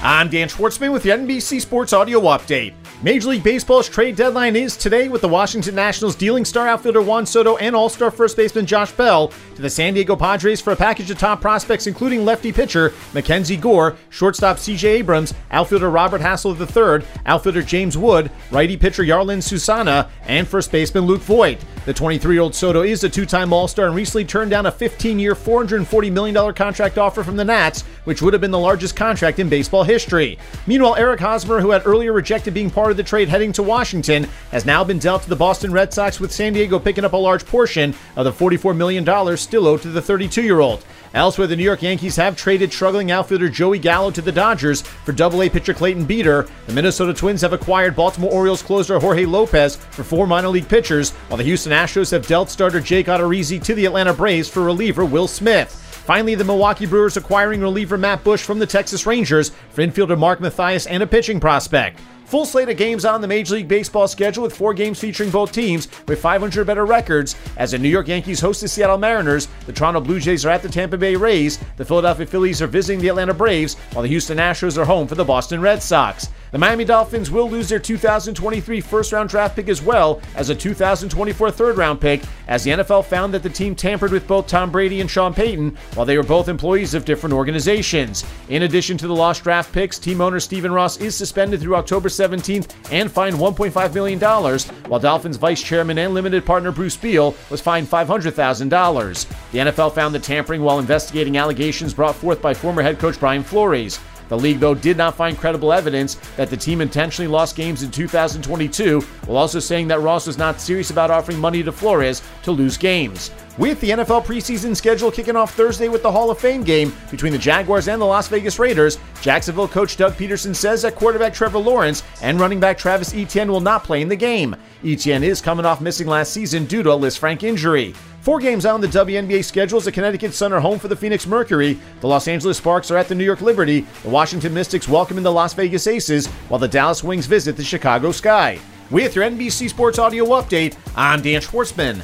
I'm Dan Schwartzman with the NBC Sports Audio Update. Major League Baseball's trade deadline is today with the Washington Nationals dealing star outfielder Juan Soto and all star first baseman Josh Bell to the San Diego Padres for a package of top prospects, including lefty pitcher Mackenzie Gore, shortstop CJ Abrams, outfielder Robert Hassell III, outfielder James Wood, righty pitcher Jarlin Susana, and first baseman Luke Voit. The 23 year old Soto is a two time All Star and recently turned down a 15 year, $440 million contract offer from the Nats, which would have been the largest contract in baseball history. Meanwhile, Eric Hosmer, who had earlier rejected being part of the trade heading to Washington, has now been dealt to the Boston Red Sox, with San Diego picking up a large portion of the $44 million still owed to the 32 year old. Elsewhere, the New York Yankees have traded struggling outfielder Joey Gallo to the Dodgers for Double-A pitcher Clayton Beeter. The Minnesota Twins have acquired Baltimore Orioles closer Jorge Lopez for four minor league pitchers, while the Houston Astros have dealt starter Jake Odorizzi to the Atlanta Braves for reliever Will Smith. Finally, the Milwaukee Brewers acquiring reliever Matt Bush from the Texas Rangers for infielder Mark Mathias and a pitching prospect. Full slate of games on the Major League Baseball schedule with four games featuring both teams with 500 better records. As the New York Yankees host the Seattle Mariners, the Toronto Blue Jays are at the Tampa Bay Rays, the Philadelphia Phillies are visiting the Atlanta Braves, while the Houston Astros are home for the Boston Red Sox. The Miami Dolphins will lose their 2023 first round draft pick as well as a 2024 third round pick, as the NFL found that the team tampered with both Tom Brady and Sean Payton while they were both employees of different organizations. In addition to the lost draft picks, team owner Stephen Ross is suspended through October 17th and fined $1.5 million, while Dolphins vice chairman and limited partner Bruce Beal was fined $500,000. The NFL found the tampering while investigating allegations brought forth by former head coach Brian Flores. The league, though, did not find credible evidence that the team intentionally lost games in 2022, while also saying that Ross was not serious about offering money to Flores to lose games. With the NFL preseason schedule kicking off Thursday with the Hall of Fame game between the Jaguars and the Las Vegas Raiders, Jacksonville coach Doug Pederson says that quarterback Trevor Lawrence and running back Travis Etienne will not play in the game. Etienne is coming off missing last season due to a Lisfranc injury. Four games out on the WNBA schedule as the Connecticut Sun are home for the Phoenix Mercury. The Los Angeles Sparks are at the New York Liberty. The Washington Mystics welcome in the Las Vegas Aces, while the Dallas Wings visit the Chicago Sky. With your NBC Sports Audio Update, I'm Dan Schwartzman.